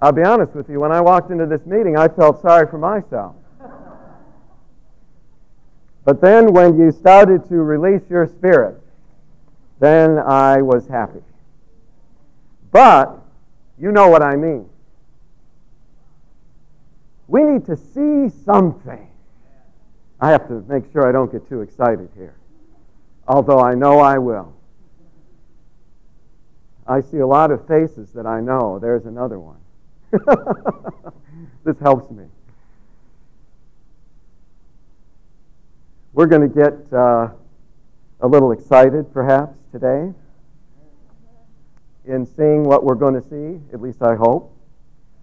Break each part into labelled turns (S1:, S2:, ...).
S1: I'll be honest with you, when I walked into this meeting, I felt sorry for myself. But then when you started to release your spirit, then I was happy. But you know what I mean. We need to see something. I have to make sure I don't get too excited here, although I know I will. I see a lot of faces that I know. There's another one. this helps me. We're going to get uh, a little excited, perhaps, today in seeing what we're going to see, at least I hope.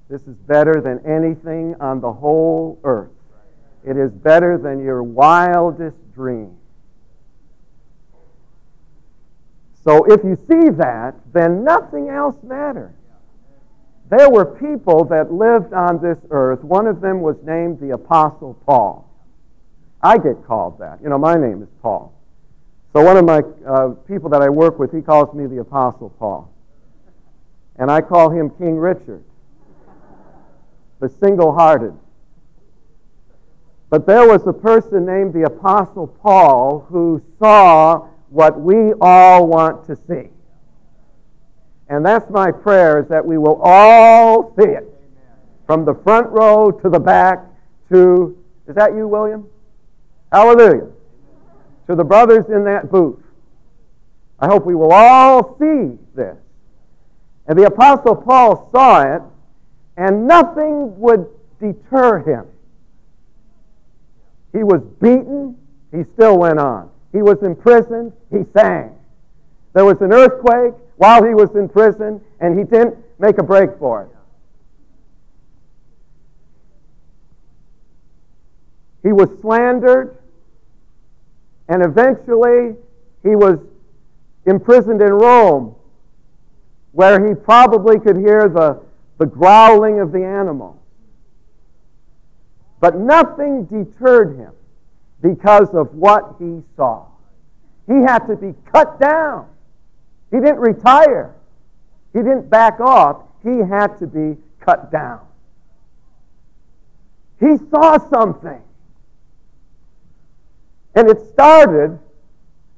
S1: This is better than anything on the whole earth. It is better than your wildest dream. So if you see that, then nothing else matters. There were people that lived on this earth. One of them was named the Apostle Paul. I get called that. You know, my name is Paul. So one of my uh, people that I work with, he calls me the Apostle Paul. And I call him King Richard, the single hearted. But there was a person named the Apostle Paul who saw what we all want to see. And that's my prayer is that we will all see it. From the front row to the back to, is that you, William? Hallelujah. To the brothers in that booth. I hope we will all see this. And the Apostle Paul saw it, and nothing would deter him. He was beaten, he still went on. He was imprisoned, he sang. There was an earthquake while he was in prison, and he didn't make a break for it. He was slandered, and eventually he was imprisoned in Rome, where he probably could hear the, the growling of the animal. But nothing deterred him because of what he saw. He had to be cut down. He didn't retire. He didn't back off. He had to be cut down. He saw something. And it started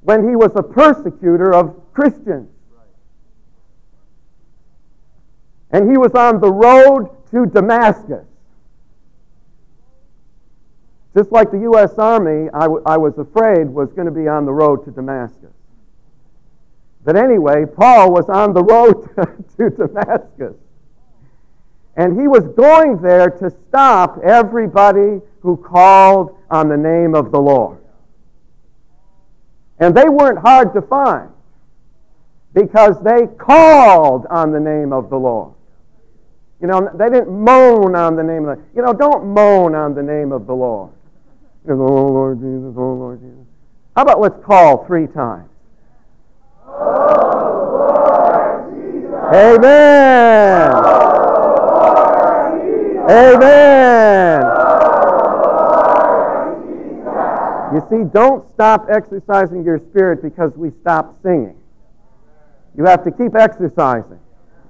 S1: when he was a persecutor of Christians. And he was on the road to Damascus. Just like the U.S. Army, I, w- I was afraid was going to be on the road to Damascus. But anyway, Paul was on the road to Damascus. And he was going there to stop everybody who called on the name of the Lord. And they weren't hard to find because they called on the name of the Lord. You know, they didn't moan on the name of the You know, don't moan on the name of the Lord. Oh Lord Jesus, oh Lord Jesus. How about let's call three times? Amen. Amen. You see, don't stop exercising your spirit because we stop singing. You have to keep exercising.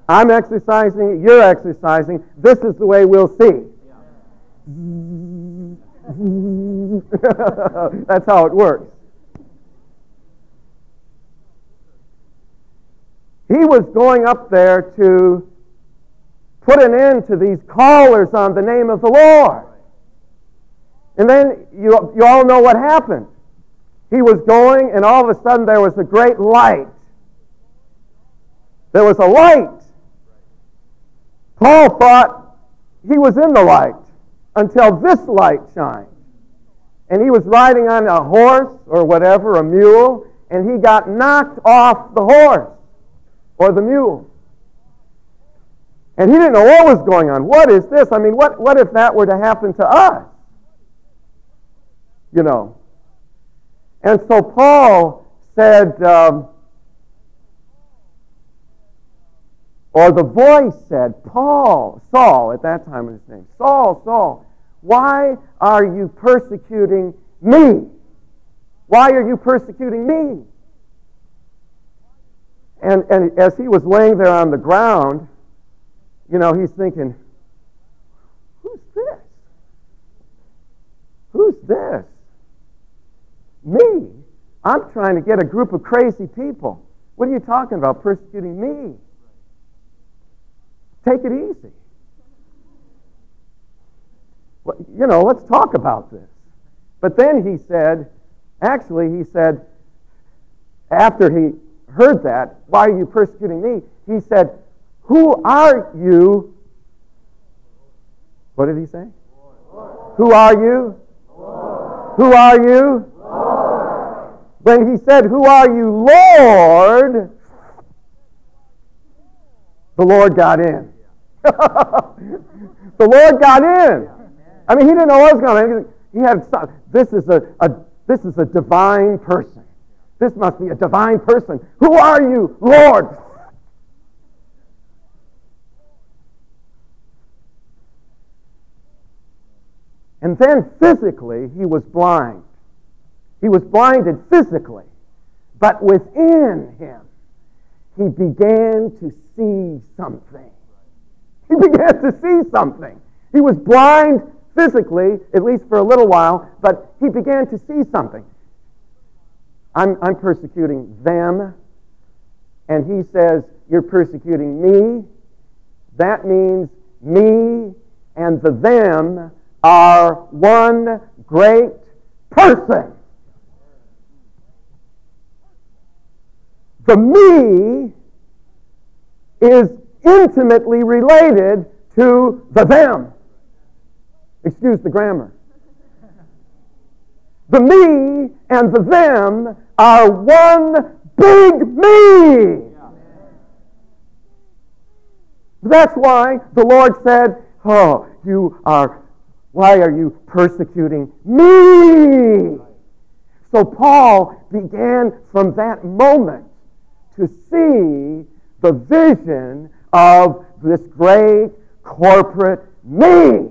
S1: I'm exercising, you're exercising. This is the way we'll see. That's how it works. He was going up there to put an end to these callers on the name of the Lord. And then you, you all know what happened. He was going, and all of a sudden there was a great light. There was a light. Paul thought he was in the light until this light shined. And he was riding on a horse or whatever, a mule, and he got knocked off the horse or the mule. And he didn't know what was going on. What is this? I mean, what, what if that were to happen to us? You know. And so Paul said, um, or the voice said, Paul, Saul, at that time was his name, Saul, Saul, why are you persecuting me? Why are you persecuting me? And, and as he was laying there on the ground, you know, he's thinking, who's this? Who's this? Me? I'm trying to get a group of crazy people. What are you talking about, persecuting me? Take it easy. Well, you know, let's talk about this. But then he said, actually, he said, after he heard that, why are you persecuting me? He said, Who are you? What did he say? Who are you? Who are you? When he said, Who are you, Lord? The Lord got in. the Lord got in. I mean, he didn't know what was going on. He had this is a, a this is a divine person. This must be a divine person. Who are you, Lord? And then physically, he was blind. He was blinded physically. But within him, he began to see something. He began to see something. He was blind physically, at least for a little while, but he began to see something. I'm, I'm persecuting them. And he says, You're persecuting me. That means me and the them are one great person. The me is intimately related to the them. Excuse the grammar. The me and the them are one big me. That's why the Lord said, Oh, you are, why are you persecuting me? So Paul began from that moment to see the vision of this great corporate me.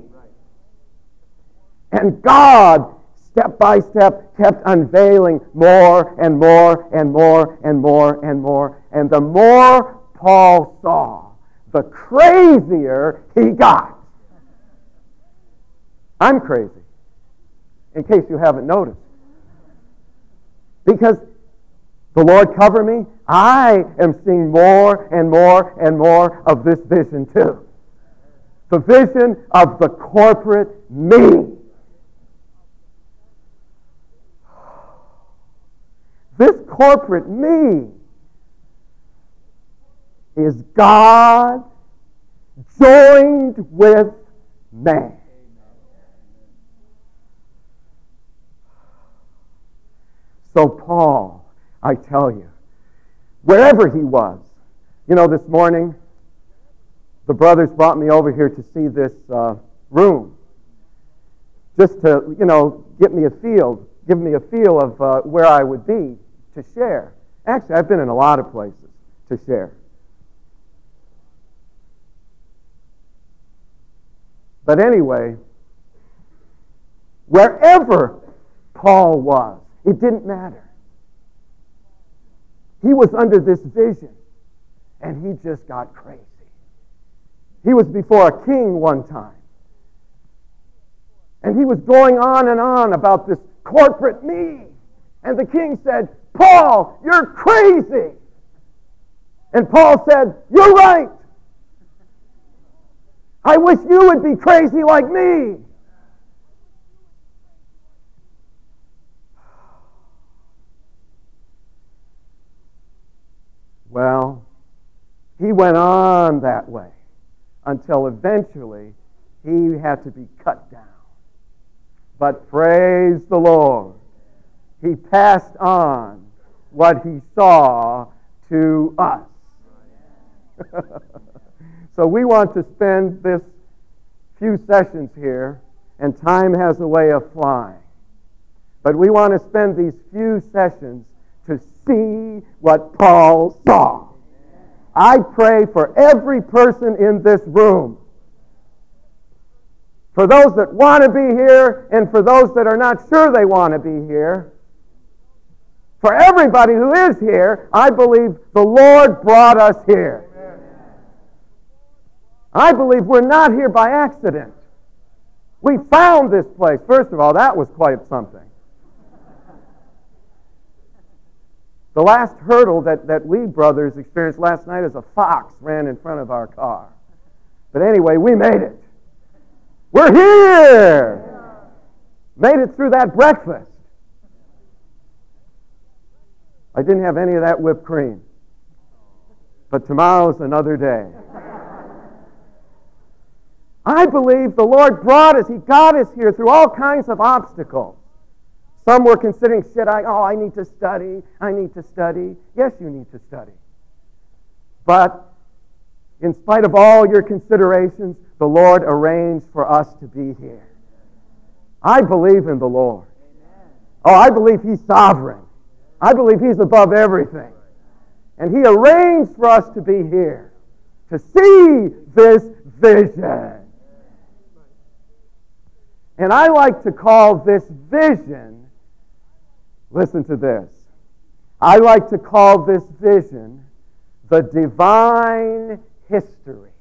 S1: And God step by step, kept unveiling more and more and more and more and more. And the more Paul saw, the crazier he got. I'm crazy, in case you haven't noticed. Because the Lord cover me, I am seeing more and more and more of this vision too. The vision of the corporate me. This corporate me is God joined with man. So, Paul, I tell you, wherever he was, you know, this morning, the brothers brought me over here to see this uh, room just to, you know, get me a feel, give me a feel of uh, where I would be to share. Actually, I've been in a lot of places to share. But anyway, wherever Paul was, it didn't matter. He was under this vision, and he just got crazy. He was before a king one time. And he was going on and on about this corporate me. And the king said, Paul, you're crazy. And Paul said, You're right. I wish you would be crazy like me. Well, he went on that way until eventually he had to be cut down. But praise the Lord he passed on what he saw to us. so we want to spend this few sessions here, and time has a way of flying. But we want to spend these few sessions to see what Paul saw. I pray for every person in this room. For those that want to be here, and for those that are not sure they want to be here, for everybody who is here, I believe the Lord brought us here. I believe we're not here by accident. We found this place. First of all, that was quite something. The last hurdle that, that we brothers experienced last night is a fox ran in front of our car. But anyway, we made it. We're here. Made it through that breakfast. I didn't have any of that whipped cream. But tomorrow's another day. I believe the Lord brought us, He got us here through all kinds of obstacles. Some were considering, should I, oh, I need to study, I need to study. Yes, you need to study. But in spite of all your considerations, the Lord arranged for us to be here. I believe in the Lord. Oh, I believe He's sovereign. I believe He's above everything. And He arranged for us to be here to see this vision. And I like to call this vision, listen to this. I like to call this vision the divine history.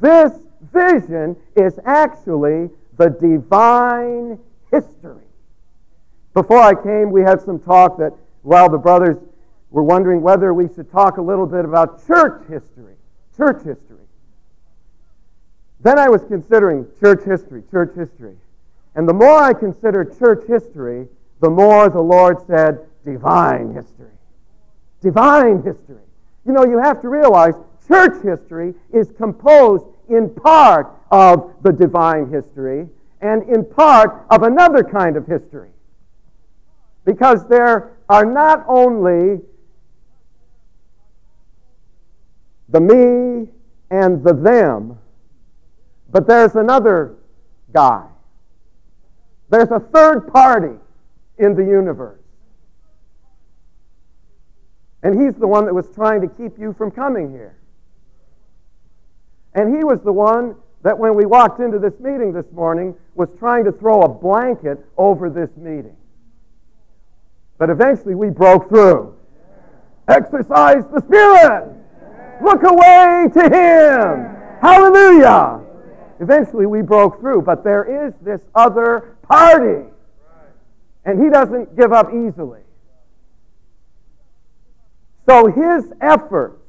S1: This vision is actually the divine history. Before I came, we had some talk that while the brothers were wondering whether we should talk a little bit about church history. Church history. Then I was considering church history, church history. And the more I considered church history, the more the Lord said, divine history. Divine history. You know, you have to realize church history is composed in part of the divine history and in part of another kind of history. Because there are not only the me and the them, but there's another guy. There's a third party in the universe. And he's the one that was trying to keep you from coming here. And he was the one that, when we walked into this meeting this morning, was trying to throw a blanket over this meeting. But eventually we broke through. Exercise the Spirit. Look away to Him. Hallelujah. Eventually we broke through, but there is this other party. And he doesn't give up easily. So his efforts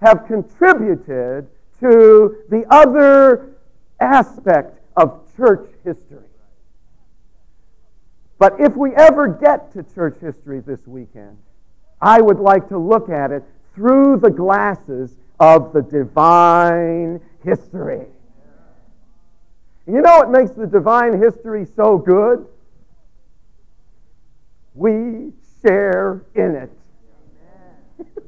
S1: have contributed to the other aspect of church history. But if we ever get to church history this weekend, I would like to look at it through the glasses of the divine history. You know what makes the divine history so good? We share in it.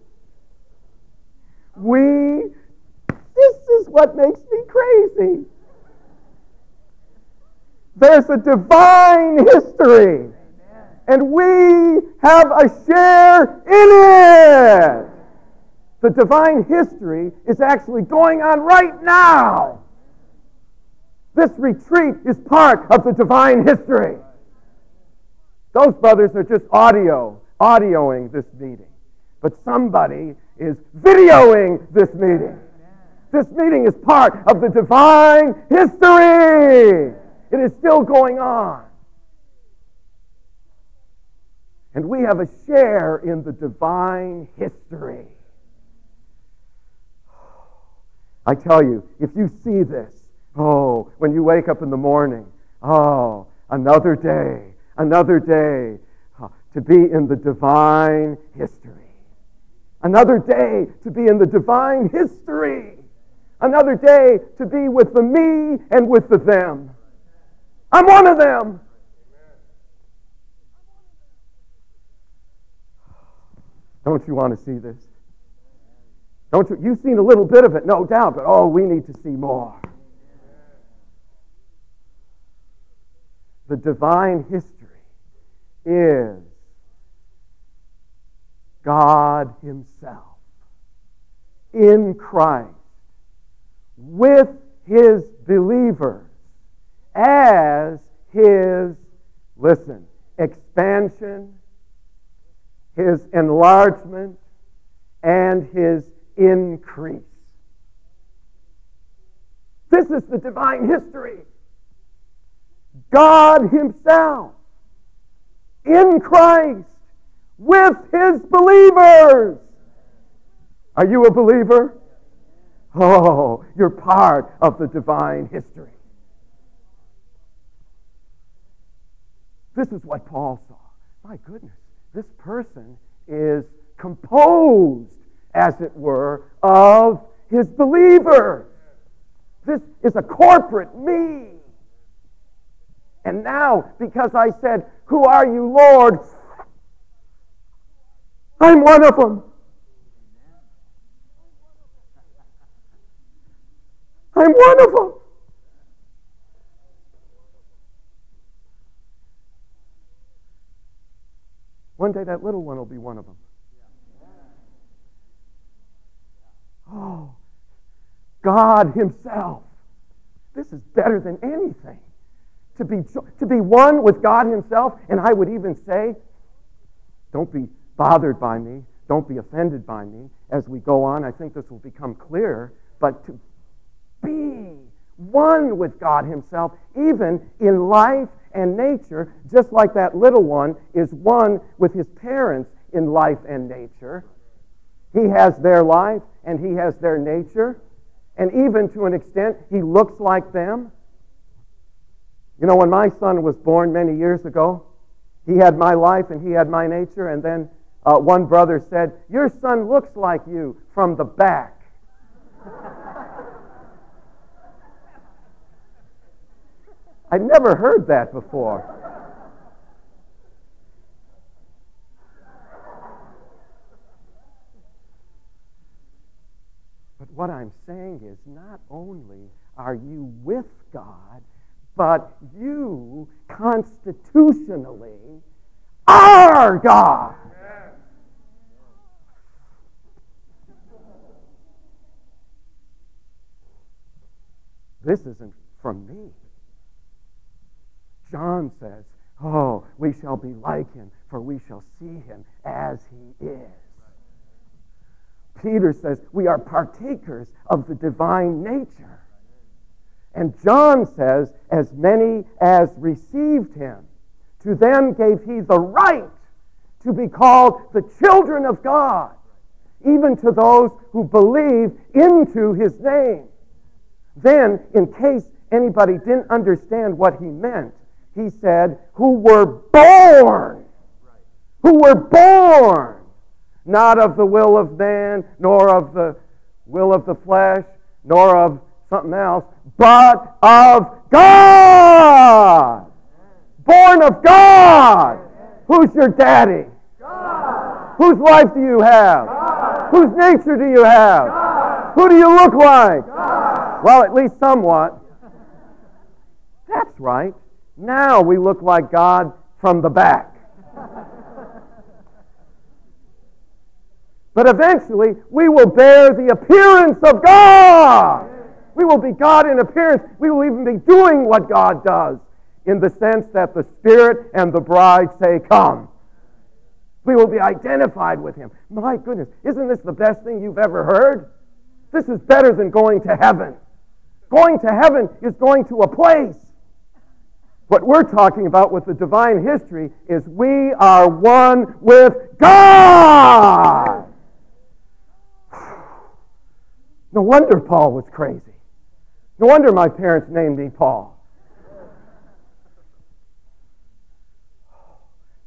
S1: we, this is what makes me crazy. There's a divine history, and we have a share in it. The divine history is actually going on right now. This retreat is part of the divine history. Those brothers are just audio, audioing this meeting. But somebody is videoing this meeting. This meeting is part of the divine history. It is still going on. And we have a share in the divine history. I tell you, if you see this, oh, when you wake up in the morning, oh, another day, another day uh, to be in the divine history. Another day to be in the divine history. Another day to be with the me and with the them. I'm one of them. Don't you want to see this? Don't you? You've seen a little bit of it, no doubt, but oh, we need to see more. The divine history is God Himself in Christ with His believers as His, listen, expansion, His enlargement, and His increase. This is the divine history. God Himself in Christ with His believers. Are you a believer? Oh, you're part of the divine history. This is what Paul saw. My goodness, this person is composed, as it were, of his believer. This is a corporate me. And now, because I said, Who are you, Lord? I'm one of them. I'm one of them. One day that little one will be one of them. Oh, God Himself. This is better than anything. To be, to be one with God Himself, and I would even say, don't be bothered by me, don't be offended by me as we go on. I think this will become clear, but to be one with God Himself, even in life and nature, just like that little one is one with his parents in life and nature. He has their life and he has their nature. And even to an extent, he looks like them. You know, when my son was born many years ago, he had my life and he had my nature. And then uh, one brother said, Your son looks like you from the back. I'd never heard that before. But what I'm saying is not only are you with God, but you constitutionally are God. This isn't from me. John says, Oh, we shall be like him, for we shall see him as he is. Peter says, We are partakers of the divine nature. And John says, As many as received him, to them gave he the right to be called the children of God, even to those who believe into his name. Then, in case anybody didn't understand what he meant, he said, who were born, who were born, not of the will of man, nor of the will of the flesh, nor of something else, but of God. Born of God. Who's your daddy?
S2: God.
S1: Whose life do you have?
S2: God.
S1: Whose nature do you have?
S2: God.
S1: Who do you look like? Well, at least somewhat. That's right. Now we look like God from the back. But eventually, we will bear the appearance of God. We will be God in appearance. We will even be doing what God does in the sense that the Spirit and the bride say, Come. We will be identified with Him. My goodness, isn't this the best thing you've ever heard? This is better than going to heaven. Going to heaven is going to a place. What we're talking about with the divine history is we are one with God. No wonder Paul was crazy. No wonder my parents named me Paul.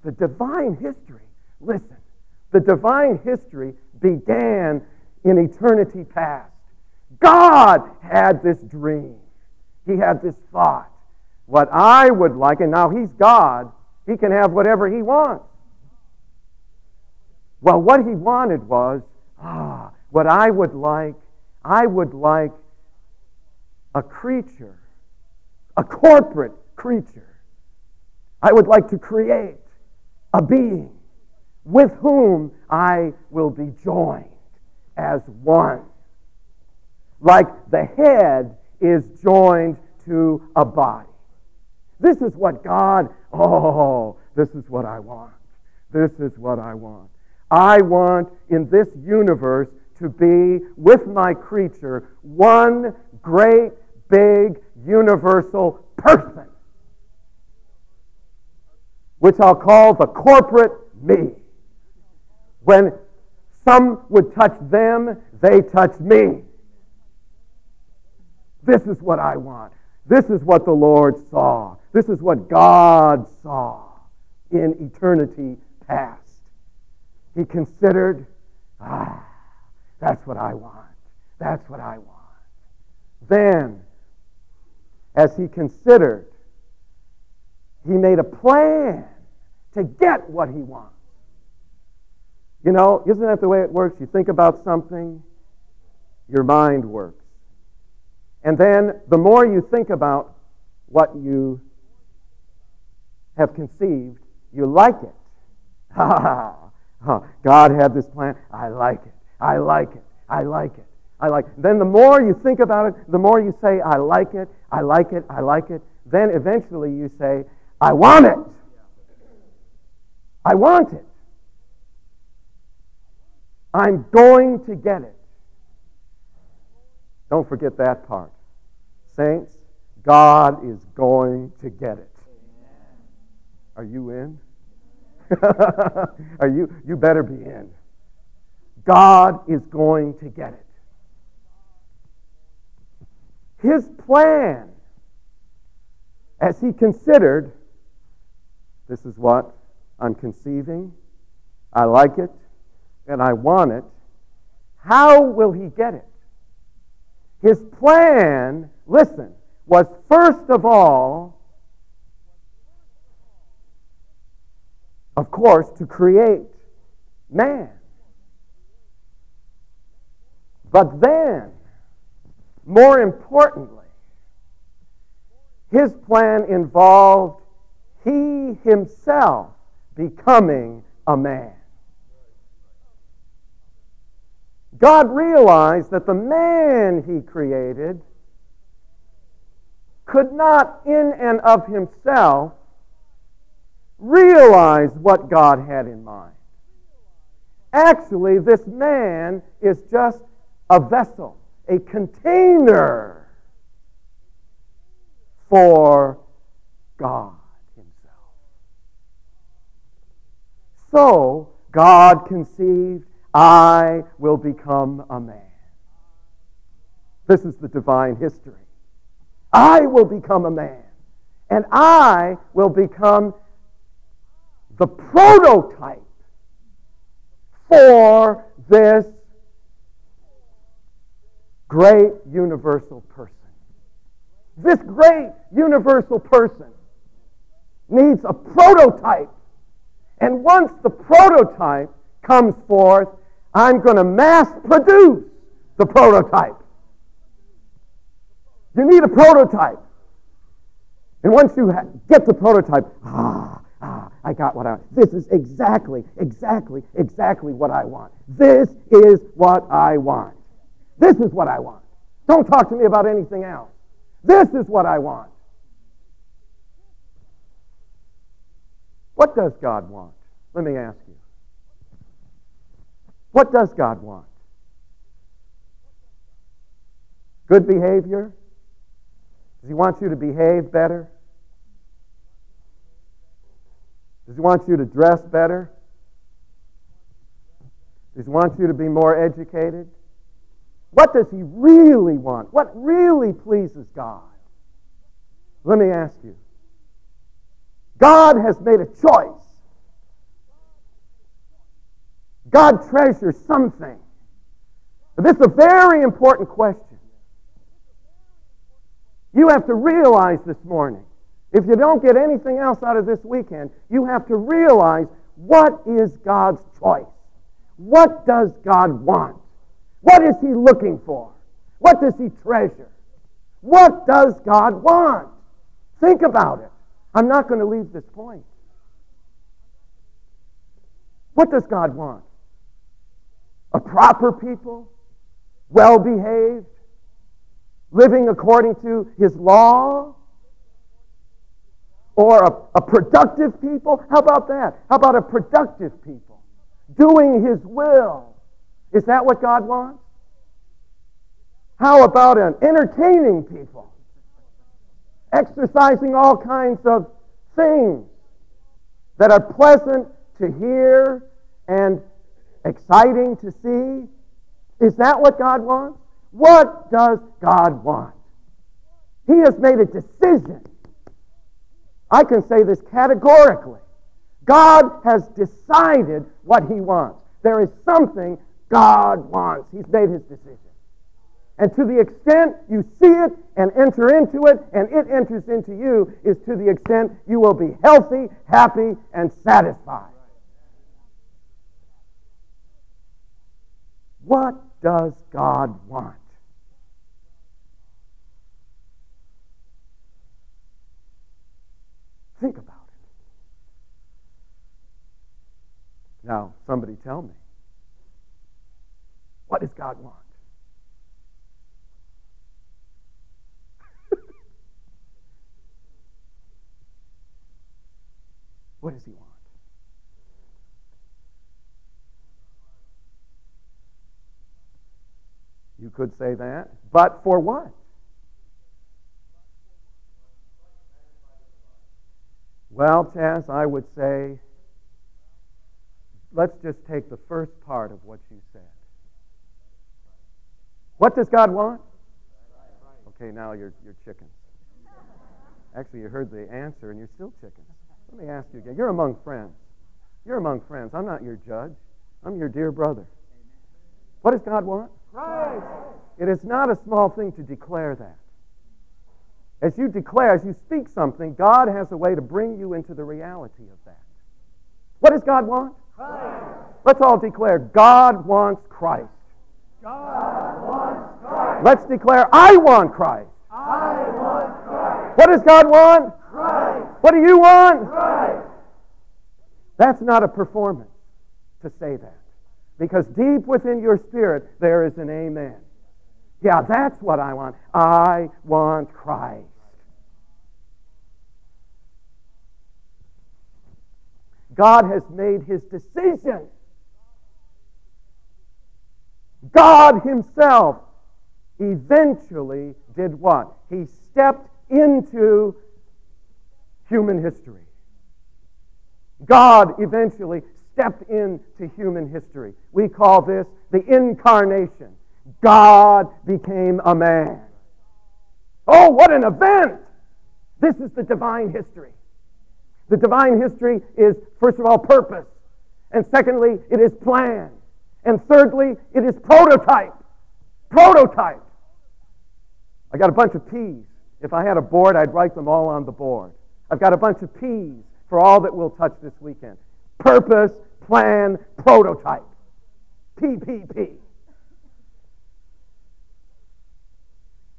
S1: The divine history, listen, the divine history began in eternity past. God had this dream, He had this thought. What I would like, and now He's God, He can have whatever He wants. Well, what He wanted was, ah, what I would like, I would like a creature, a corporate creature. I would like to create a being with whom I will be joined as one. Like the head is joined to a body. This is what God, oh, this is what I want. This is what I want. I want in this universe to be with my creature one great big, universal person, which I'll call the corporate me. When some would touch them, they touch me. This is what I want. This is what the Lord saw. This is what God saw in eternity past. He considered, ah, that's what I want. That's what I want. Then, as he considered, he made a plan to get what he wants. You know, isn't that the way it works? You think about something, your mind works. And then the more you think about what you have conceived, you like it. God had this plan. I like it. I like it. I like it. I like it. Then the more you think about it, the more you say, I like it, I like it, I like it. Then eventually you say, I want it. I want it. I'm going to get it. Don't forget that part. Saints, God is going to get it. Are you in? Are you you better be in. God is going to get it. His plan as he considered this is what I'm conceiving, I like it, and I want it. How will he get it? His plan, listen, was first of all, of course, to create man. But then, more importantly, his plan involved he himself becoming a man. God realized that the man he created could not, in and of himself, realize what God had in mind. Actually, this man is just a vessel, a container for God Himself. So, God conceived I will become a man. This is the divine history. I will become a man. And I will become the prototype for this great universal person. This great universal person needs a prototype. And once the prototype comes forth, I'm going to mass produce the prototype. You need a prototype. And once you get the prototype, ah, ah, I got what I want. This is exactly, exactly, exactly what I want. This is what I want. This is what I want. Don't talk to me about anything else. This is what I want. What does God want? Let me ask you. What does God want? Good behavior? Does He want you to behave better? Does He want you to dress better? Does He want you to be more educated? What does He really want? What really pleases God? Let me ask you. God has made a choice God treasures something. But this is a very important question. You have to realize this morning, if you don't get anything else out of this weekend, you have to realize what is God's choice? What does God want? What is He looking for? What does He treasure? What does God want? Think about it. I'm not going to leave this point. What does God want? a proper people, well behaved, living according to his law, or a, a, productive people? How about that? How about a productive people? Doing his will. Is that what God wants? How about an entertaining people? exercising all kinds of things that are pleasant to hear and exciting to see? Is that what God wants? What does God want? He has made a decision. I can say this categorically. God has decided what He wants. There is something God wants. He's made His decision. And to the extent you see it and enter into it and it enters into you is to the extent you will be healthy, happy, and satisfied. What does God want? Think about it. Now, somebody tell me. What does God want? what does He want? You could say that. But for what? Well, Chaz, I would say let's just take the first part of what you said. What does God want? Okay, now you're, you're chickens. Actually, you heard the answer and you're still chickens. Let me ask you again. You're among friends. You're among friends. I'm not your judge. I'm your dear brother. What does God want?
S2: Christ.
S1: It is not a small thing to declare that. As you declare, as you speak something, God has a way to bring you into the reality of that. What does God want?
S2: Christ.
S1: Let's all declare God wants Christ.
S2: God wants Christ.
S1: Let's declare I want Christ.
S2: I want Christ.
S1: What does God want?
S2: Christ.
S1: What do you want?
S2: Christ.
S1: That's not a performance to say that. Because deep within your spirit, there is an amen. Yeah, that's what I want. I want Christ. God has made his decision. God himself eventually did what? He stepped into human history. God eventually stepped into human history. We call this the incarnation. God became a man. Oh, what an event! This is the divine history. The divine history is, first of all, purpose. And secondly, it is plan. And thirdly, it is prototype. Prototype. I got a bunch of P's. If I had a board, I'd write them all on the board. I've got a bunch of P's for all that we'll touch this weekend. Purpose, plan, prototype. PPP.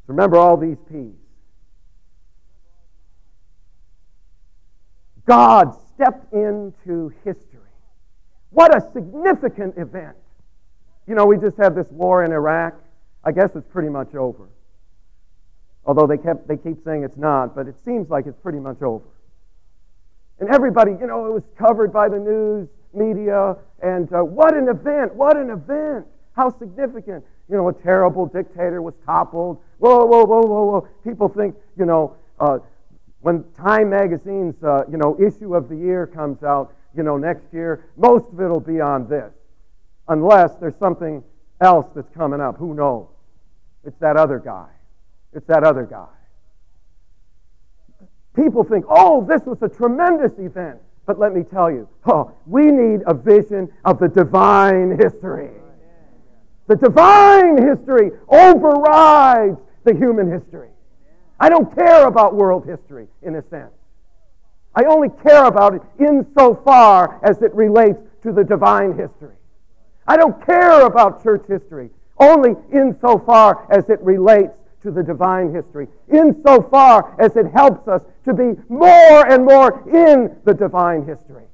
S1: Remember all these P's. God stepped into history. What a significant event. You know, we just had this war in Iraq. I guess it's pretty much over. Although they, kept, they keep saying it's not, but it seems like it's pretty much over. And everybody, you know, it was covered by the news media, and uh, what an event! What an event! How significant! You know, a terrible dictator was toppled. Whoa, whoa, whoa, whoa, whoa! People think, you know, uh, when Time Magazine's, uh, you know, issue of the year comes out, you know, next year, most of it'll be on this, unless there's something else that's coming up. Who knows? It's that other guy. It's that other guy. People think, oh, this was a tremendous event. But let me tell you, oh, we need a vision of the divine history. The divine history overrides the human history. I don't care about world history in a sense. I only care about it insofar as it relates to the divine history. I don't care about church history only insofar as it relates to the divine history, insofar as it helps us to be more and more in the divine history,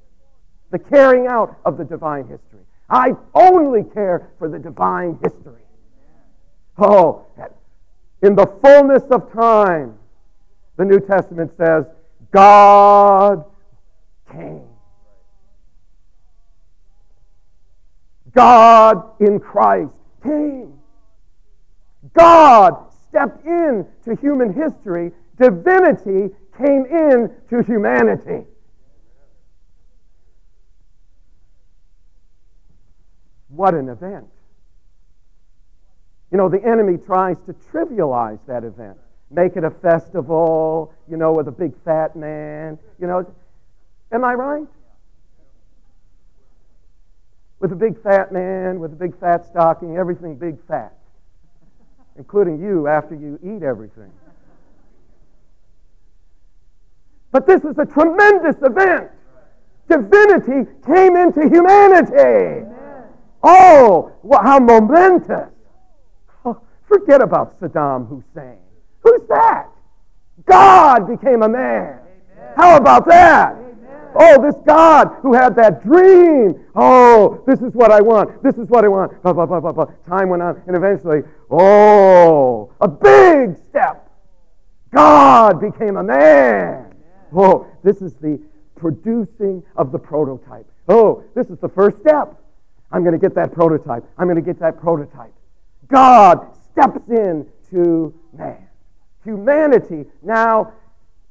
S1: the carrying out of the divine history. I only care for the divine history. Oh, in the fullness of time, the New Testament says, God came. God in Christ came. God stepped into human history divinity came in to humanity. What an event. You know, the enemy tries to trivialize that event, make it a festival, you know, with a big fat man. You know, am I right? With a big fat man, with a big fat stocking, everything big fat, including you after you eat everything. But this is a tremendous event. Divinity came into humanity. Oh, how momentous. Oh, forget about Saddam Hussein. Who's that? God became a man. How about that? Oh, this God who had that dream. Oh, this is what I want. This is what I want. Blah, blah, blah, blah, blah. Time went on, and eventually, oh, a big step. God became a man. Oh, this is the producing of the prototype. Oh, this is the first step. I'm going to get that prototype. I'm going to get that prototype. God steps in to man. Humanity now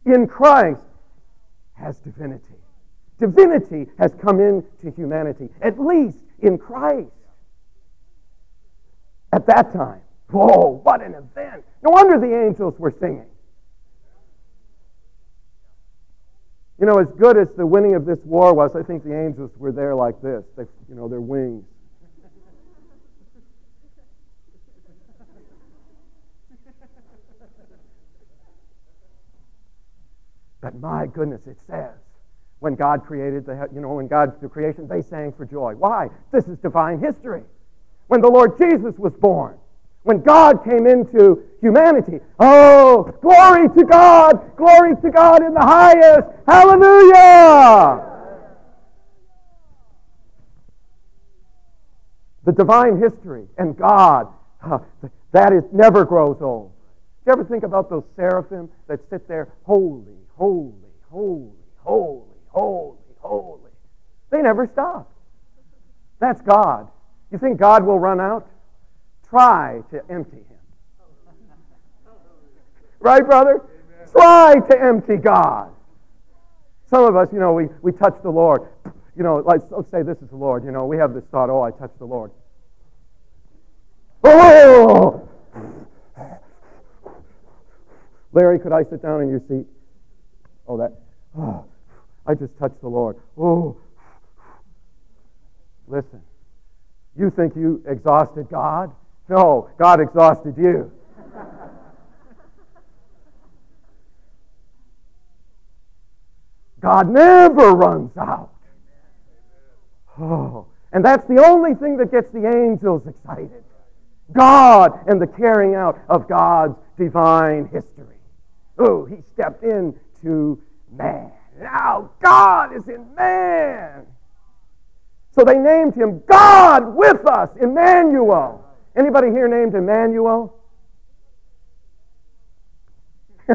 S1: in Christ has divinity. Divinity has come into humanity, at least in Christ. At that time. Whoa, what an event. No wonder the angels were singing. You know, as good as the winning of this war was, I think the angels were there like this. They, you know, their wings. But my goodness, it says, when God created the, you know, when God the creation, they sang for joy. Why? This is divine history. When the Lord Jesus was born, when God came into humanity. Oh, glory to God! Glory to God in the highest! Hallelujah! The divine history and God, uh, that is never grows old. Do you ever think about those seraphim that sit there, holy, holy, holy, holy, holy, holy? They never stop. That's God. You think God will run out? Try to empty him. Right, brother? Amen. Try to empty God. Some of us, you know, we, we touch the Lord. You know, let's, let's say this is the Lord. You know, we have this thought, oh, I touched the Lord. Oh! Larry, could I sit down in your seat? Oh, that. Oh, I just touched the Lord. Oh. Listen, you think you exhausted God? No, God exhausted you. God never runs out. Oh, and that's the only thing that gets the angels excited. God and the carrying out of God's divine history. Oh, he stepped into man. Now God is in man. So they named him God with us, Emmanuel. Anybody here named Emmanuel?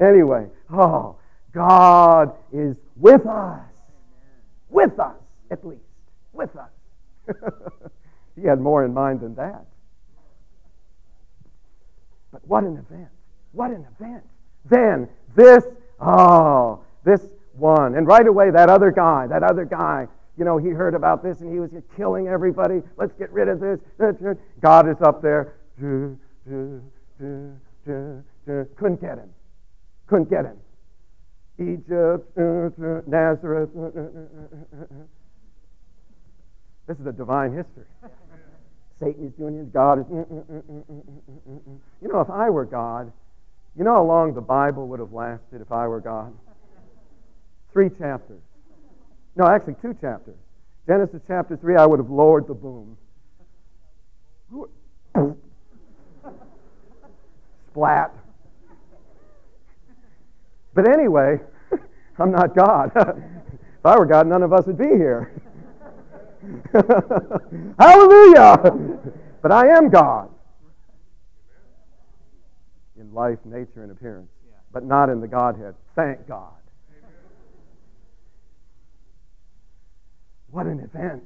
S1: anyway, oh, God is with us. With us, at least. With us. he had more in mind than that. But what an event. What an event. Then, this, oh, this one. And right away, that other guy, that other guy you know, he heard about this and he was killing everybody. Let's get rid of this. God is up there. Couldn't get him. Couldn't get him. Egypt, Nazareth. This is a divine history. Satan is doing his, God is. You know, if I were God, you know how long the Bible would have lasted if I were God? Three chapters. No, actually, two chapters. Genesis chapter 3, I would have lowered the boom. Splat. But anyway, I'm not God. if I were God, none of us would be here. Hallelujah! but I am God in life, nature, and appearance, but not in the Godhead. Thank God. What an event.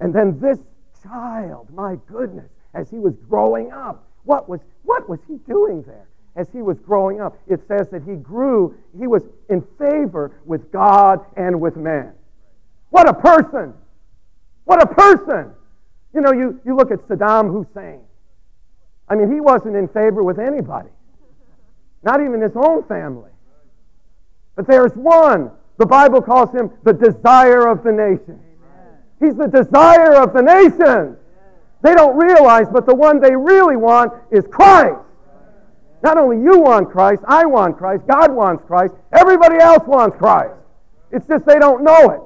S1: And then this child, my goodness, as he was growing up, What was, what was he doing there as he was growing up? It says that he grew, he was in favor with God and with man. What a person! What a person! You know, you, you look at Saddam Hussein. I mean, he wasn't in favor with anybody, not even his own family. But there's one. The Bible calls him the desire of the nations. He's the desire of the nations. They don't realize, but the one they really want is Christ. Not only you want Christ, I want Christ, God wants Christ, everybody else wants Christ. It's just they don't know it.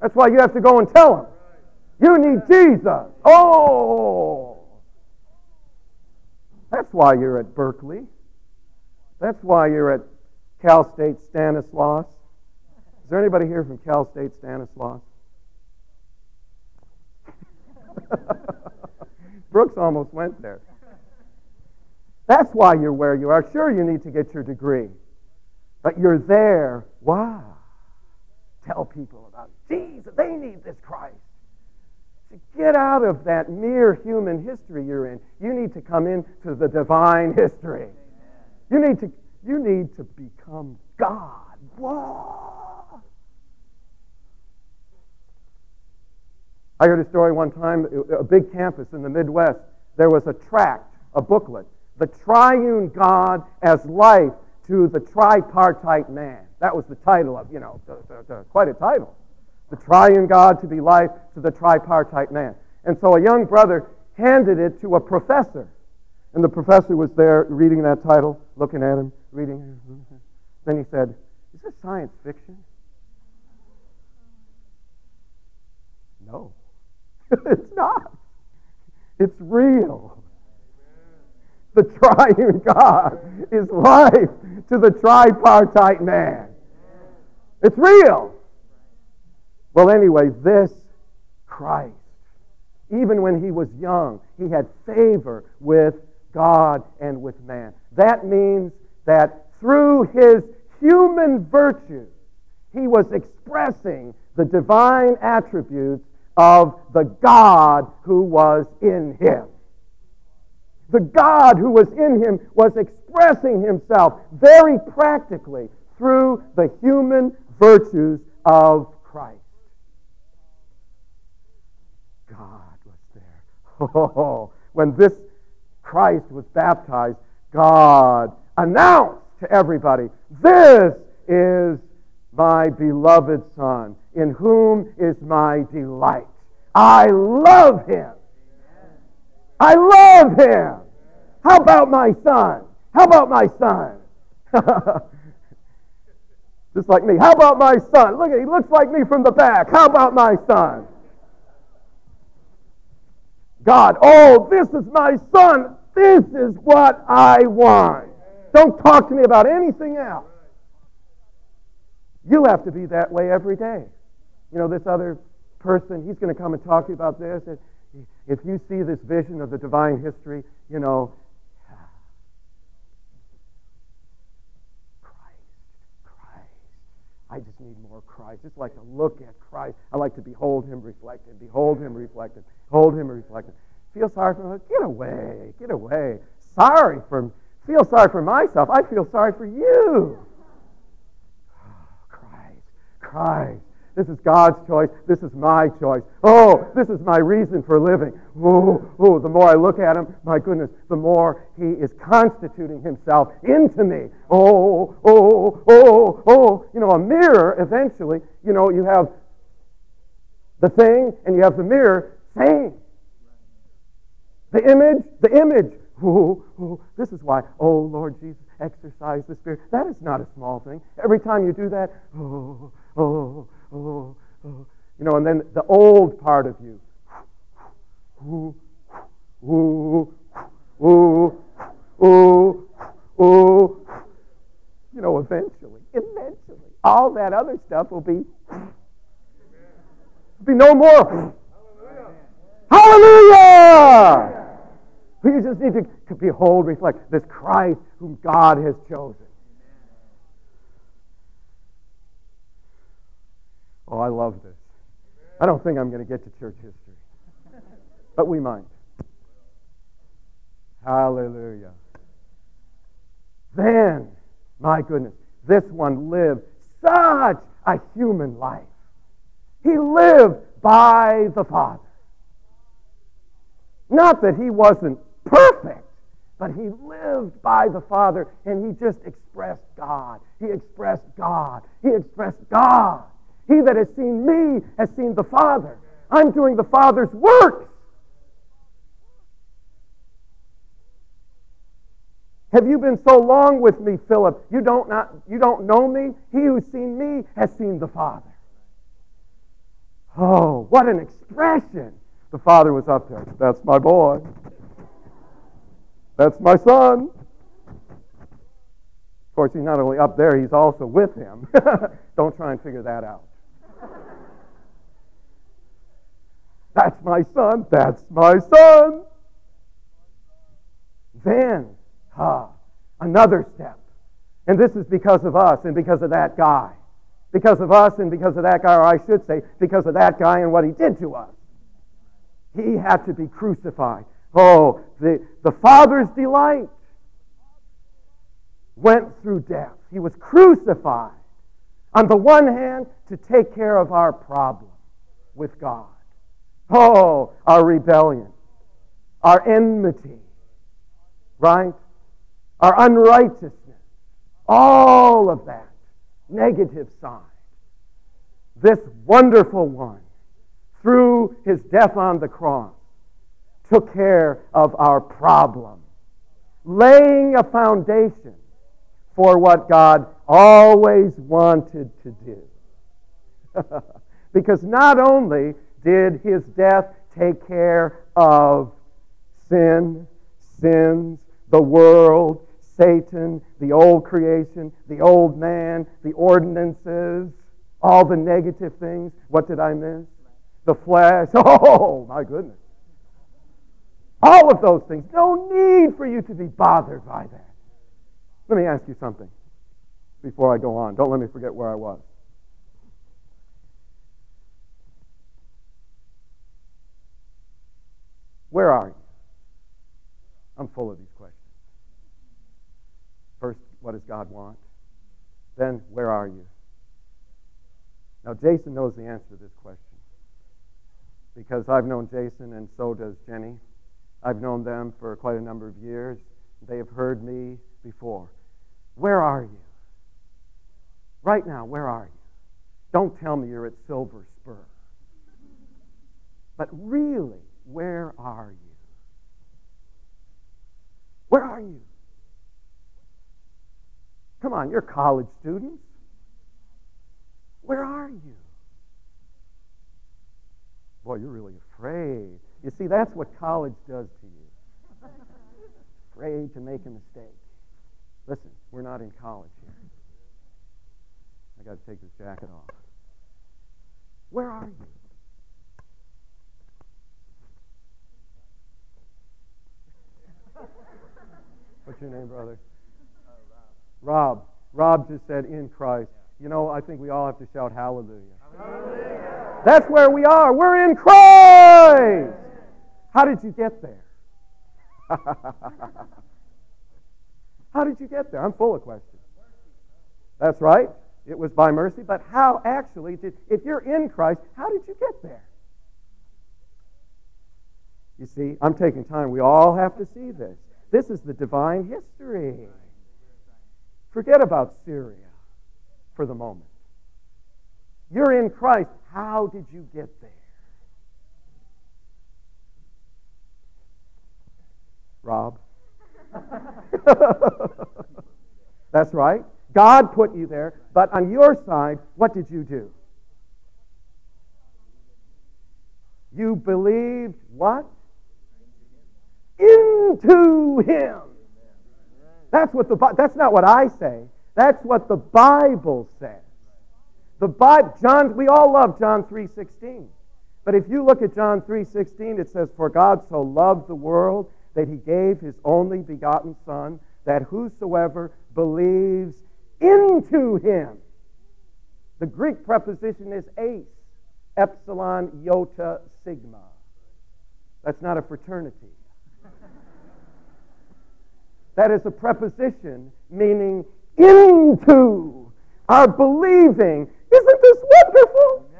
S1: That's why you have to go and tell them. You need Jesus. Oh! That's why you're at Berkeley. That's why you're at Cal State Stanislaus. Is there anybody here from Cal State Stanislaus? Brooks almost went there. That's why you're where you are. Sure, you need to get your degree, but you're there. Why? Tell people about Jesus. They need this Christ. To get out of that mere human history you're in, you need to come into the divine history. You need to, you need to become God. Whoa. I heard a story one time, a big campus in the Midwest. There was a tract, a booklet, The Triune God as Life to the Tripartite Man. That was the title of, you know, the, the, the, quite a title. The Triune God to be life to the Tripartite Man. And so a young brother handed it to a professor. And the professor was there reading that title, looking at him, reading. Then he said, Is this science fiction? No. it's not. It's real. The triune God is life to the tripartite man. It's real. Well, anyway, this Christ, even when he was young, he had favor with God and with man. That means that through his human virtues, he was expressing the divine attributes of the God who was in him. The God who was in him was expressing himself very practically through the human virtues of Christ. God was there. Oh, when this Christ was baptized, God announced to everybody, This is my beloved Son, in whom is my delight. I love him. I love him. How about my son? How about my son? Just like me. How about my son? Look, he looks like me from the back. How about my son? God, oh, this is my son. This is what I want. Don't talk to me about anything else. You have to be that way every day. You know, this other person, he's going to come and talk to you about this. And If you see this vision of the divine history, you know, Christ, Christ. I just need more Christ. Just like to look at Christ. I like to behold him reflected, behold him reflected, behold him reflected. Feel sorry for him. Get away, get away. Sorry for, feel sorry for myself. I feel sorry for you. Christ. This is God's choice. This is my choice. Oh, this is my reason for living. Oh, oh, the more I look at him, my goodness, the more he is constituting himself into me. Oh, oh, oh, oh. You know, a mirror, eventually, you know, you have the thing and you have the mirror, same. The image, the image. Oh, oh, this is why, oh, Lord Jesus, exercise the Spirit. That is not a small thing. Every time you do that, oh, oh, oh, oh. You know, and then the old part of you. You know, eventually, eventually, all that other stuff will be, be no more. Hallelujah! Hallelujah! You just need to behold, reflect this Christ whom God has chosen. Oh, I love this. I don't think I'm going to get to church history, but we might. Hallelujah. Then, my goodness, this one lived such a human life. He lived by the Father. Not that he wasn't perfect, but he lived by the Father and he just expressed God. He expressed God. He expressed God. He that has seen me has seen the Father. I'm doing the Father's works. Have you been so long with me, Philip? You don't, not, you don't know me? He who's seen me has seen the Father. Oh, what an expression. The father was up there. That's my boy. That's my son. Of course, he's not only up there, he's also with him. Don't try and figure that out. That's my son. That's my son. Then, ah, another step. And this is because of us and because of that guy. Because of us and because of that guy, or I should say, because of that guy and what he did to us. He had to be crucified. Oh, the, the Father's delight went through death. He was crucified. On the one hand, to take care of our problem with God. Oh, our rebellion, our enmity, right? Our unrighteousness, all of that negative side. This wonderful one, through his death on the cross, took care of our problem, laying a foundation for what God always wanted to do. because not only did his death take care of sin, sins, the world, Satan, the old creation, the old man, the ordinances, all the negative things. What did I miss? The flesh. Oh, my goodness. All of those things. No need for you to be bothered by that. Let me ask you something before I go on. Don't let me forget where I was. Where are you? I'm full of these questions. First, what does God want? Then, where are you? Now, Jason knows the answer to this question because I've known Jason and so does Jenny. I've known them for quite a number of years. They have heard me before. Where are you? Right now, where are you? Don't tell me you're at Silver Spur. But really, where are you? Where are you? Come on, you're college students. Where are you? Boy, you're really afraid. You see, that's what college does to you. afraid to make a mistake. Listen, we're not in college here. I got to take this jacket off. Where are you? What's your name, brother? Uh, Rob. Rob just said, in Christ. You know, I think we all have to shout hallelujah. hallelujah. That's where we are. We're in Christ. How did you get there? how did you get there? I'm full of questions. That's right. It was by mercy. But how actually did, if you're in Christ, how did you get there? You see, I'm taking time. We all have to see this. This is the divine history. Forget about Syria for the moment. You're in Christ. How did you get there? Rob? That's right. God put you there, but on your side, what did you do? You believed what? Into Him. That's what the that's not what I say. That's what the Bible says. The Bible, John, we all love John 3:16. But if you look at John 3:16, it says, "For God so loved the world that he gave his only begotten son, that whosoever believes into him." The Greek preposition is eis, epsilon iota sigma. That's not a fraternity. that is a preposition meaning into. Our believing. Isn't this wonderful?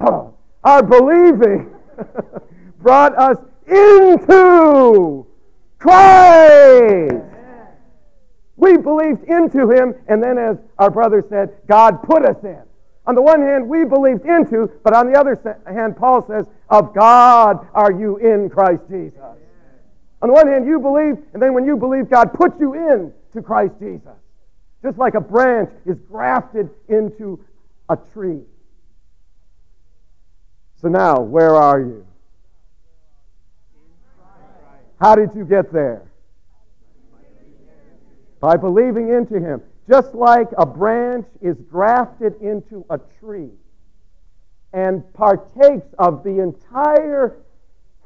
S1: Oh, our believing brought us into Christ. We believed into him, and then, as our brother said, God put us in. On the one hand, we believed into, but on the other hand, Paul says, Of God are you in Christ Jesus. On the one hand, you believe, and then when you believe, God puts you in to Christ Jesus. Just like a branch is grafted into a tree. So now, where are you? How did you get there? By believing into Him. Just like a branch is grafted into a tree and partakes of the entire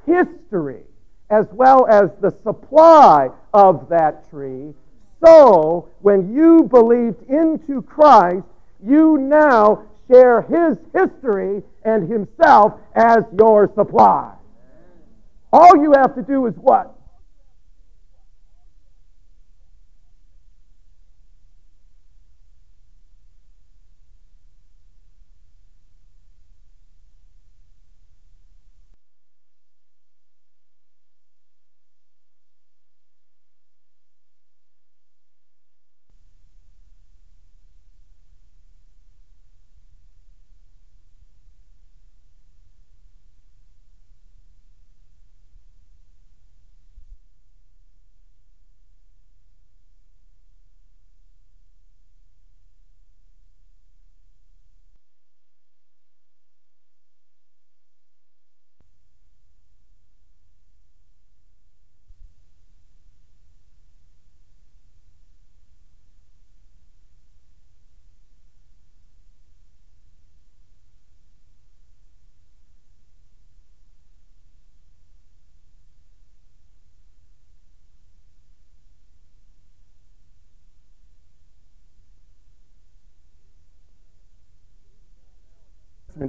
S1: history as well as the supply of that tree, so when you believed into Christ, you now share his history and himself as your supply. All you have to do is what?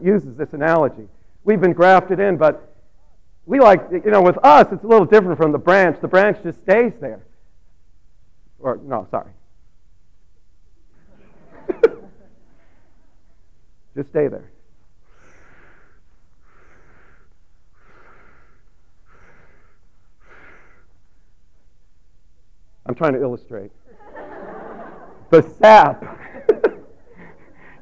S1: Uses this analogy. We've been grafted in, but we like, you know, with us, it's a little different from the branch. The branch just stays there. Or, no, sorry. just stay there. I'm trying to illustrate. the sap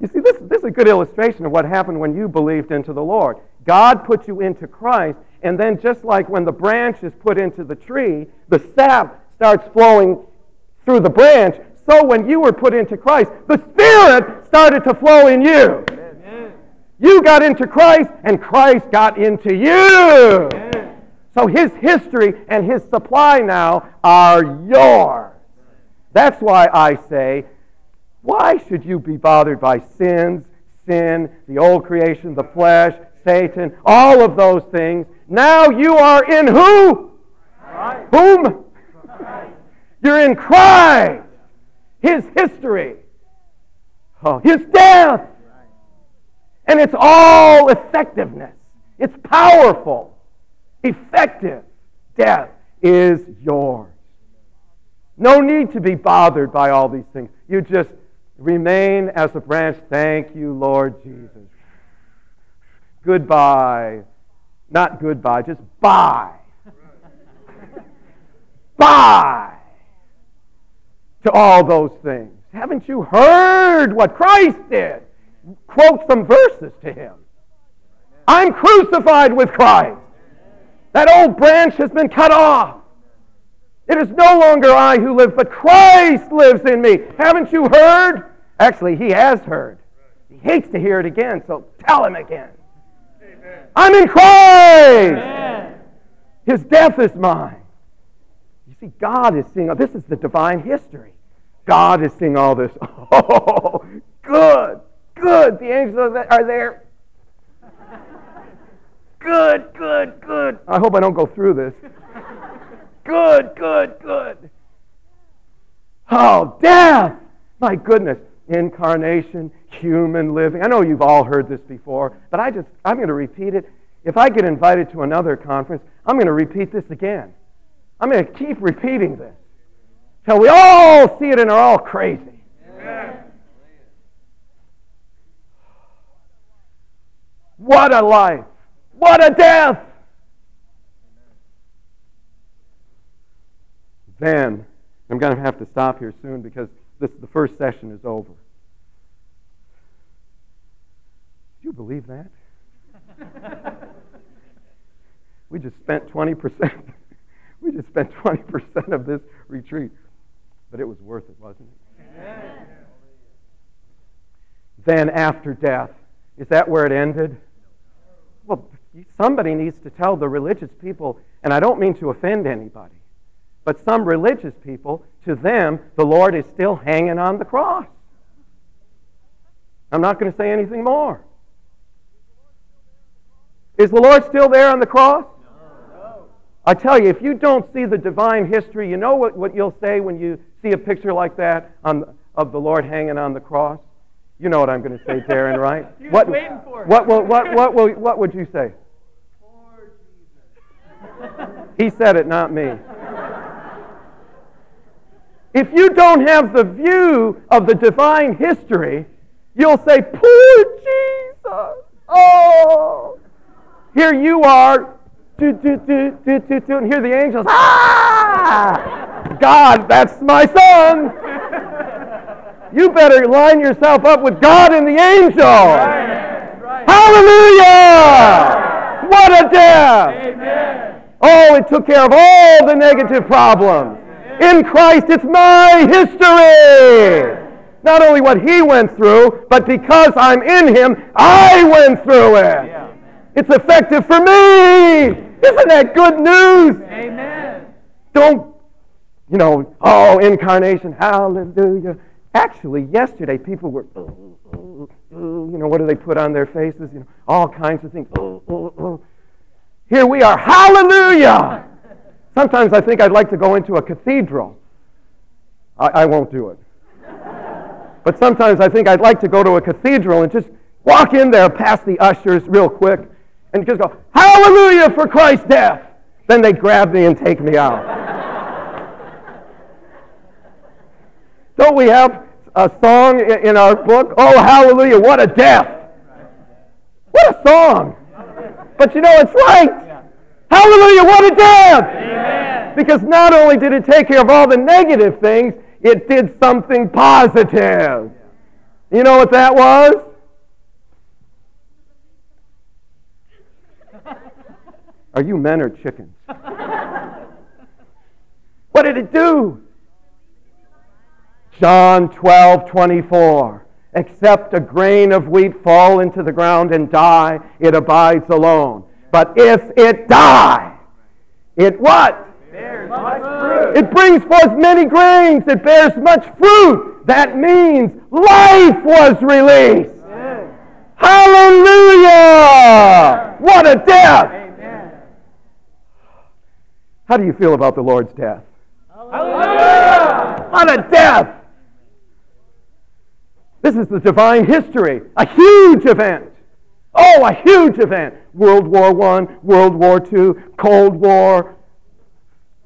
S1: you see, this, this is a good illustration of what happened when you believed into the Lord. God put you into Christ, and then just like when the branch is put into the tree, the sap starts flowing through the branch. So when you were put into Christ, the Spirit started to flow in you. Amen. You got into Christ, and Christ got into you. Amen. So his history and his supply now are yours. That's why I say why should you be bothered by sins, sin, the old creation, the flesh, Satan, all of those things? Now you are in who? Christ. Whom? Christ. You're in Christ. His history. Oh, his death. And it's all effectiveness. It's powerful, effective. Death is yours. No need to be bothered by all these things. You just Remain as a branch. Thank you, Lord Jesus. Goodbye. Not goodbye, just bye. bye to all those things. Haven't you heard what Christ did? Quote some verses to him. I'm crucified with Christ. That old branch has been cut off. It is no longer I who live, but Christ lives in me. Haven't you heard? Actually, he has heard. He hates to hear it again, so tell him again. Amen. I'm in Christ. Amen. His death is mine. You see, God is seeing, this is the divine history. God is seeing all this. Oh, good, good. The angels are there. Good, good, good. I hope I don't go through this. Good, good, good. Oh, death. My goodness incarnation, human living. I know you've all heard this before, but I just, I'm going to repeat it. If I get invited to another conference, I'm going to repeat this again. I'm going to keep repeating this. till we all see it and are all crazy. What a life! What a death! Then, I'm going to have to stop here soon because this, the first session is over. Do you believe that? we just spent 20%. we just spent 20% of this retreat. But it was worth it, wasn't it? Then after death, is that where it ended? Well, somebody needs to tell the religious people, and I don't mean to offend anybody, but some religious people, to them, the Lord is still hanging on the cross. I'm not going to say anything more. Is the Lord still there on the cross? No. I tell you, if you don't see the divine history, you know what, what you'll say when you see a picture like that on, of the Lord hanging on the cross? You know what I'm going to say, Darren, right?
S3: what,
S1: what, what, what, what, what, what would you say? Poor Jesus. He said it, not me. If you don't have the view of the divine history, you'll say, Poor Jesus! Here you are, do, do, do, do, do, do, and hear the angels, ah! God, that's my son! You better line yourself up with God and the angels. Right. Right. Hallelujah! What a death! Amen. Oh, it took care of all the negative problems. In Christ, it's my history. Not only what he went through, but because I'm in him, I went through it. Yeah. It's effective for me. Isn't that good news?
S3: Amen.
S1: Don't, you know, oh, incarnation, hallelujah. Actually, yesterday people were, oh, oh, oh, you know, what do they put on their faces? You know, all kinds of things. Here we are, hallelujah. Sometimes I think I'd like to go into a cathedral. I, I won't do it. But sometimes I think I'd like to go to a cathedral and just walk in there past the ushers real quick and just go, Hallelujah for Christ's death. Then they grab me and take me out. Don't we have a song in our book? Oh, hallelujah, what a death. What a song. But you know, it's right. Hallelujah, what a death. Amen. Because not only did it take care of all the negative things, it did something positive. You know what that was? Are you men or chickens? what did it do? John 12, 24. Except a grain of wheat fall into the ground and die, it abides alone. But if it die, it what? It brings forth many grains. It bears much fruit. That means life was released. Hallelujah! What a death! How do you feel about the Lord's death?
S3: Hallelujah!
S1: What a death! This is the divine history, a huge event. Oh, a huge event. World War I, World War II, Cold War,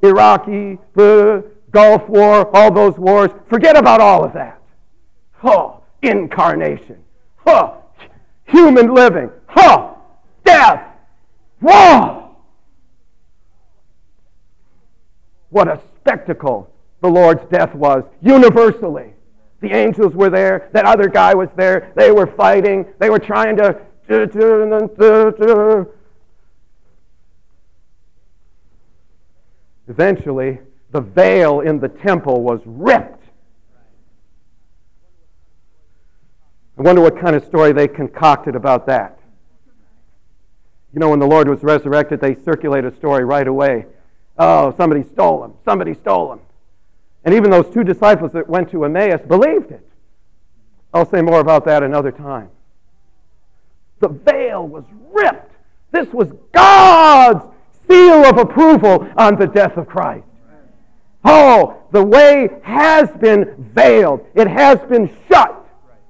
S1: Iraqi, the Gulf War, all those wars. Forget about all of that. Oh, incarnation. Oh, human living. Oh, death. Whoa! What a spectacle the Lord's death was, universally. The angels were there. That other guy was there. They were fighting. They were trying to. Eventually, the veil in the temple was ripped. I wonder what kind of story they concocted about that. You know, when the Lord was resurrected, they circulated a story right away Oh, somebody stole him. Somebody stole him. And even those two disciples that went to Emmaus believed it. I'll say more about that another time. The veil was ripped. This was God's seal of approval on the death of Christ. Oh, the way has been veiled. It has been shut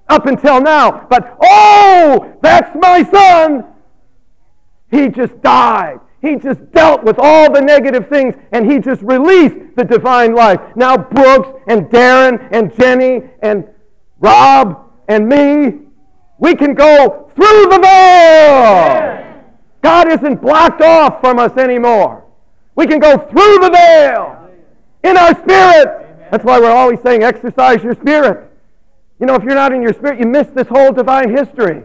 S1: up until now. But oh, that's my son. He just died. He just dealt with all the negative things and he just released the divine life. Now, Brooks and Darren and Jenny and Rob and me, we can go through the veil. God isn't blocked off from us anymore. We can go through the veil in our spirit. That's why we're always saying exercise your spirit. You know, if you're not in your spirit, you miss this whole divine history.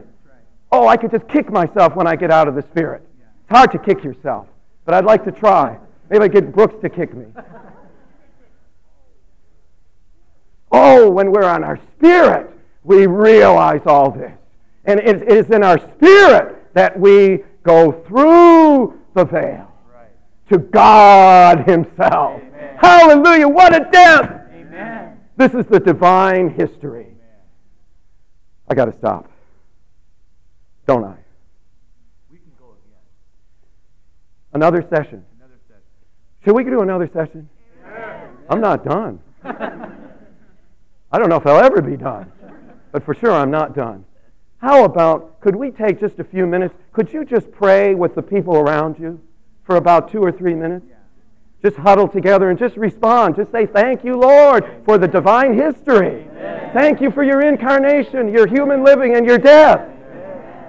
S1: Oh, I could just kick myself when I get out of the spirit. It's hard to kick yourself, but I'd like to try. Maybe I get Brooks to kick me. Oh, when we're on our spirit, we realize all this. And it is in our spirit that we go through the veil to God Himself.
S3: Amen.
S1: Hallelujah. What a depth!
S3: Amen.
S1: This is the divine history. I got to stop. Don't I?
S3: We can go again.
S1: Another session.
S3: Another session.
S1: Should we do another session? I'm not done. I don't know if I'll ever be done, but for sure I'm not done. How about, could we take just a few minutes? Could you just pray with the people around you for about two or three minutes? Just huddle together and just respond. Just say, Thank you, Lord, for the divine history. Thank you for your incarnation, your human living, and your death.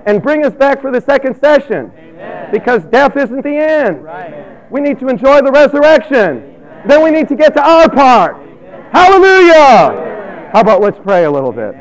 S1: And bring us back for the second session. Because death isn't the end.
S3: Right.
S1: We need to enjoy the resurrection. Then we need to get to our part. Hallelujah. How about let's pray a little bit?